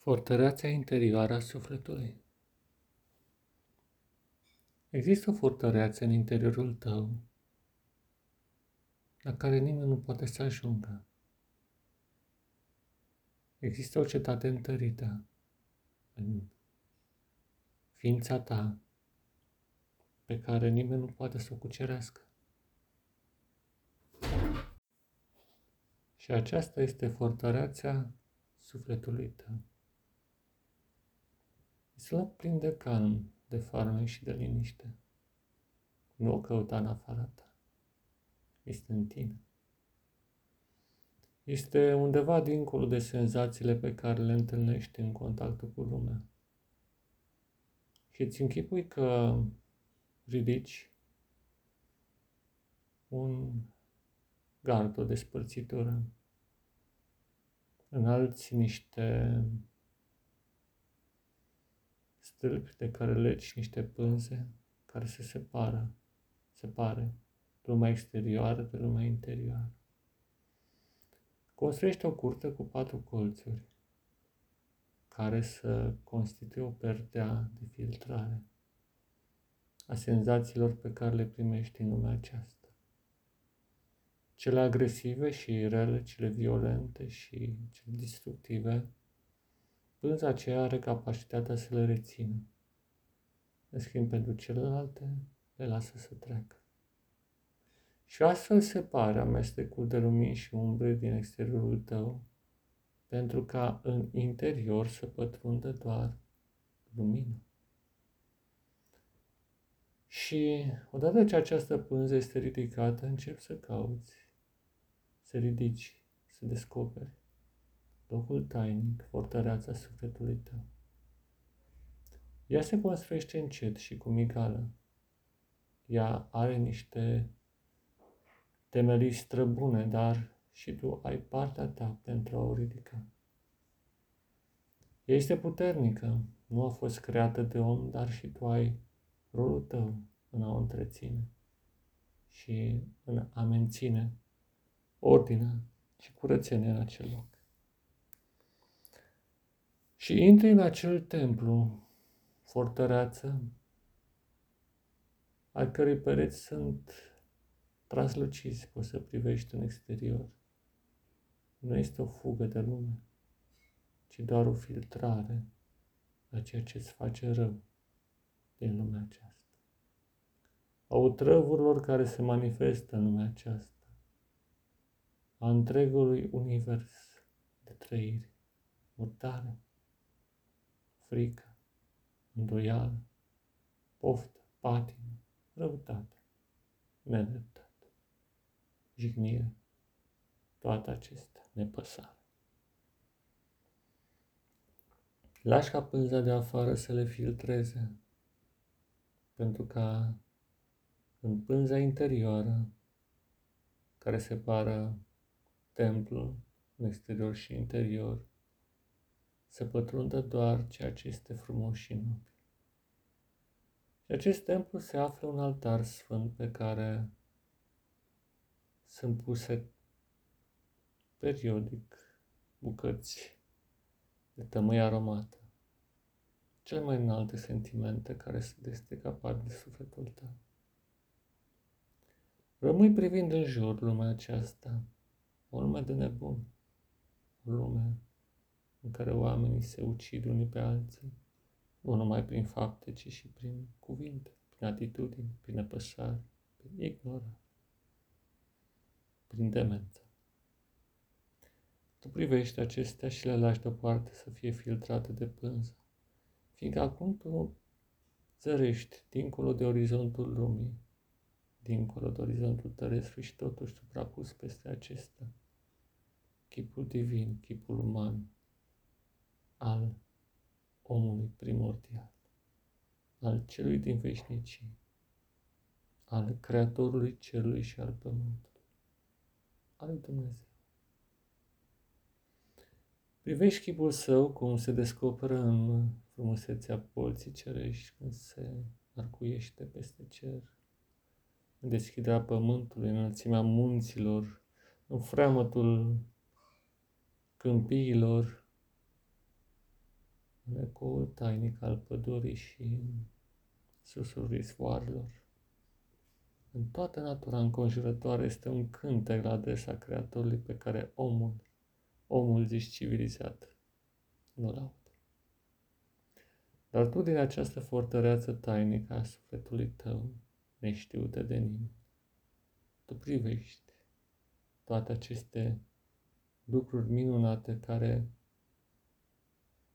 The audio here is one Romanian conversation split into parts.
Fortăreața interioară a sufletului. Există o fortăreață în interiorul tău la care nimeni nu poate să ajungă. Există o cetate întărită în ființa ta pe care nimeni nu poate să o cucerească. Și aceasta este fortăreața sufletului tău. Este loc plin de calm, de farmec și de liniște. Nu o căuta în afara ta. Este în tine. Este undeva dincolo de senzațiile pe care le întâlnești în contactul cu lumea. Și îți închipui că ridici un gard, o despărțitură, înalți niște stâlpi de care legi niște pânze care se separă, separe lumea exterioară de lumea interioară. Construiește o curte cu patru colțuri care să constituie o perdea de filtrare a senzațiilor pe care le primești în lumea aceasta. Cele agresive și rele, cele violente și cele destructive, Pânza aceea are capacitatea să le rețină. În schimb, pentru celelalte, le lasă să treacă. Și astfel se pare amestecul de lumini și umbre din exteriorul tău, pentru ca în interior să pătrundă doar lumină. Și odată ce această pânză este ridicată, începi să cauți, să ridici, să descoperi locul tainic, fortăreața sufletului tău. Ea se construiește încet și cu migală. Ea are niște temelii străbune, dar și tu ai partea ta pentru a o ridica. Ea este puternică, nu a fost creată de om, dar și tu ai rolul tău în a o întreține și în a menține ordinea și curățenia în acel loc. Și intri în acel templu, fortăreață, al cărei pereți sunt transluciți, poți să privești în exterior. Nu este o fugă de lume, ci doar o filtrare a ceea ce îți face rău din lumea aceasta. A otrăvurilor care se manifestă în lumea aceasta, a întregului univers de trăiri, mutare, frică, îndoială, poftă, patimă, răutate, nedreptate, jignire, toate acestea, nepăsare. Lași ca pânza de afară să le filtreze, pentru ca în pânza interioară, care separă templul în exterior și interior, să pătrundă doar ceea ce este frumos și nobil. Și acest templu se află un altar sfânt pe care sunt puse periodic bucăți de tămâie aromată, cele mai înalte sentimente care sunt este capabili de sufletul tău. Rămâi privind în jur lumea aceasta, o lume de nebun, o lume în care oamenii se ucid unii pe alții, nu numai prin fapte, ci și prin cuvinte, prin atitudini, prin nepăsare, prin ignorare, prin demență. Tu privești acestea și le lași deoparte să fie filtrate de pânză, fiindcă acum tu zărești dincolo de orizontul lumii, dincolo de orizontul terestru și totuși suprapus peste acesta, chipul divin, chipul uman, al omului primordial, al celui din veșnicii, al Creatorului Cerului și al Pământului, al lui Dumnezeu. Privești chipul său cum se descoperă în frumusețea polții cerești când se arcuiește peste cer, în deschiderea pământului, în înălțimea munților, în freamătul câmpiilor, în ecoul tainic al pădurii și în susurul izvoarelor. În toată natura înconjurătoare este un cântec la adresa Creatorului pe care omul, omul zis civilizat, nu-l aude. Dar tu din această fortăreață tainică a sufletului tău, neștiută de nimeni, tu privești toate aceste lucruri minunate care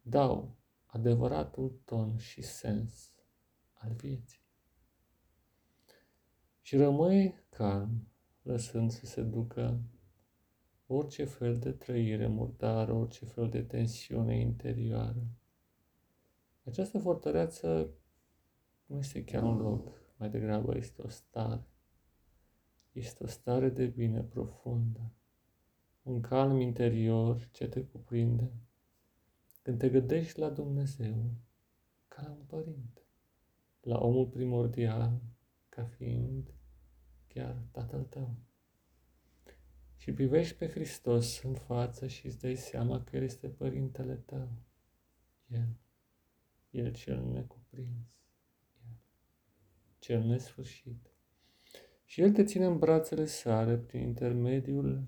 dau adevăratul ton și sens al vieții. Și rămâi calm, lăsând să se ducă orice fel de trăire murdară, orice fel de tensiune interioară. Această fortăreață nu este chiar un loc, mai degrabă este o stare. Este o stare de bine profundă, un calm interior ce te cuprinde când te gândești la Dumnezeu ca la un părinte, la omul primordial ca fiind chiar Tatăl tău. Și privești pe Hristos în față și îți dai seama că El este Părintele tău. El, El cel necuprins, El, cel nesfârșit. Și El te ține în brațele sale prin intermediul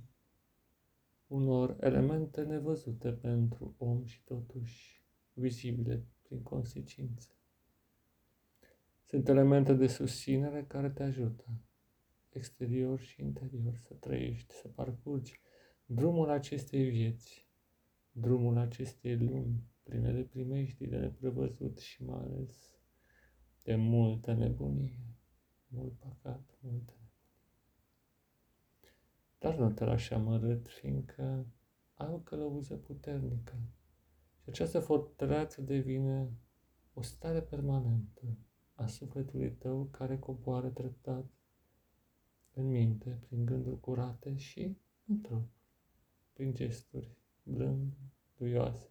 unor elemente nevăzute pentru om și totuși vizibile prin consecință. Sunt elemente de susținere care te ajută, exterior și interior, să trăiești, să parcurgi drumul acestei vieți, drumul acestei lumi, pline de primești, de neprevăzut și mai ales de multă nebunie, mult păcat, multă dar nu te lași amărât, fiindcă ai o călăuză puternică. Și această fortăreață devine o stare permanentă a sufletului tău care coboară treptat în minte, prin gânduri curate și în trup, prin gesturi blânde, duioase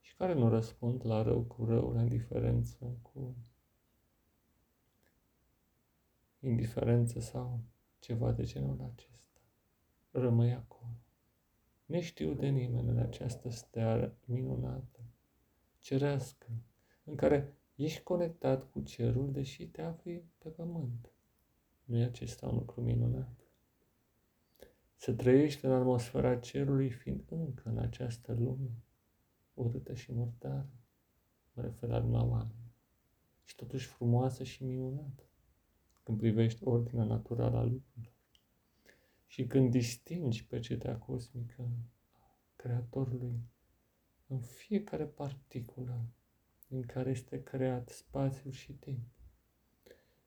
și care nu răspund la rău cu rău, la indiferență cu indiferență sau ceva de genul acesta rămâi acolo. Neștiu de nimeni în această steară minunată, cerească, în care ești conectat cu cerul, deși te afli pe pământ. Nu e acesta un lucru minunat? Să trăiești în atmosfera cerului, fiind încă în această lume, urâtă și murdară, mă refer la lumea oameni, și totuși frumoasă și minunată, când privești ordinea naturală a lucrurilor. Și când distingi pe cetea cosmică a Creatorului în fiecare particulă din care este creat spațiul și timp,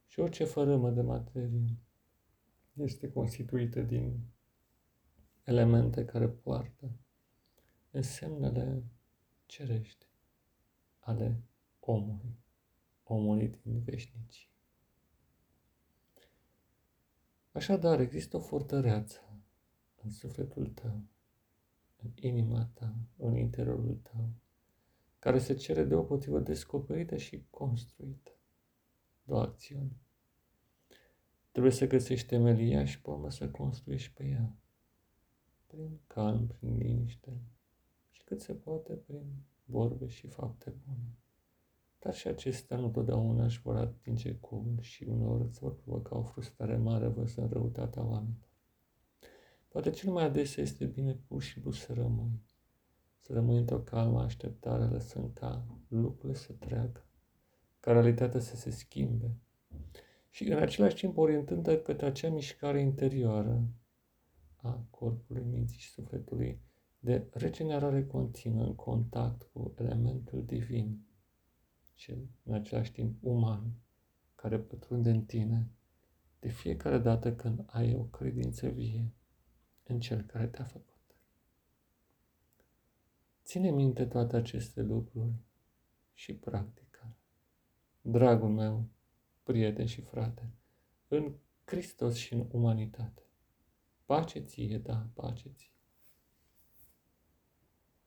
și orice fărâmă de materie este constituită din elemente care poartă însemnele cerești ale omului, omului din veșnicii. Așadar, există o fortăreață în sufletul tău, în inima ta, în interiorul tău, care se cere deopotrivă descoperită și construită. Două acțiuni. Trebuie să găsești temelia și pe urmă să construiești pe ea. Prin calm, prin liniște și cât se poate prin vorbe și fapte bune. Dar și acestea nu totdeauna își vor atinge cuvânt și uneori îți vor provoca o frustrare mare văzând răutatea oamenilor. Poate cel mai adesea este bine pur și simplu să rămâi. Să rămâi într-o calmă așteptare, lăsând ca lucrurile să treacă, ca realitatea să se schimbe. Și în același timp orientând către acea mișcare interioară a corpului, minții și sufletului de regenerare continuă în contact cu elementul divin cel în același timp uman, care pătrunde în tine de fiecare dată când ai o credință vie în Cel care te-a făcut. Ține minte toate aceste lucruri și practică. Dragul meu, prieten și frate, în Hristos și în umanitate. Pace ție, da, pace ție.